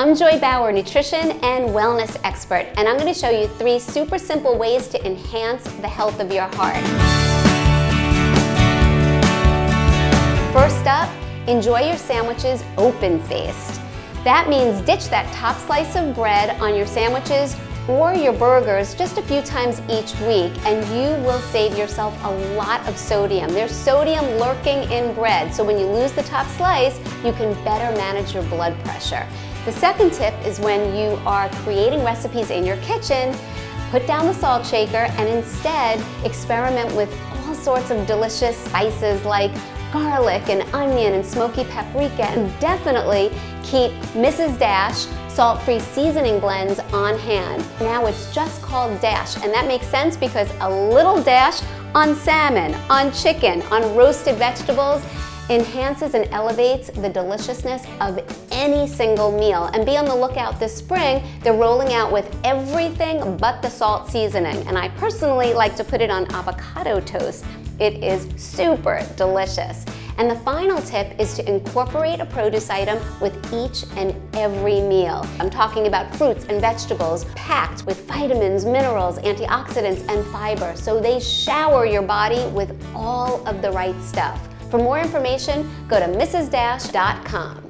I'm Joy Bauer, nutrition and wellness expert, and I'm going to show you three super simple ways to enhance the health of your heart. First up, enjoy your sandwiches open-faced. That means ditch that top slice of bread on your sandwiches or your burgers just a few times each week and you will save yourself a lot of sodium. There's sodium lurking in bread, so when you lose the top slice, you can better manage your blood pressure. The second tip is when you are creating recipes in your kitchen, put down the salt shaker and instead experiment with all sorts of delicious spices like garlic and onion and smoky paprika and definitely keep Mrs. Dash salt-free seasoning blends on hand. Now it's just called Dash, and that makes sense because a little dash on salmon, on chicken, on roasted vegetables enhances and elevates the deliciousness of any single meal. And be on the lookout this spring, they're rolling out with everything but the salt seasoning. And I personally like to put it on avocado toast. It is super delicious. And the final tip is to incorporate a produce item with each and every meal. I'm talking about fruits and vegetables packed with vitamins, minerals, antioxidants, and fiber, so they shower your body with all of the right stuff. For more information, go to mrsdash.com.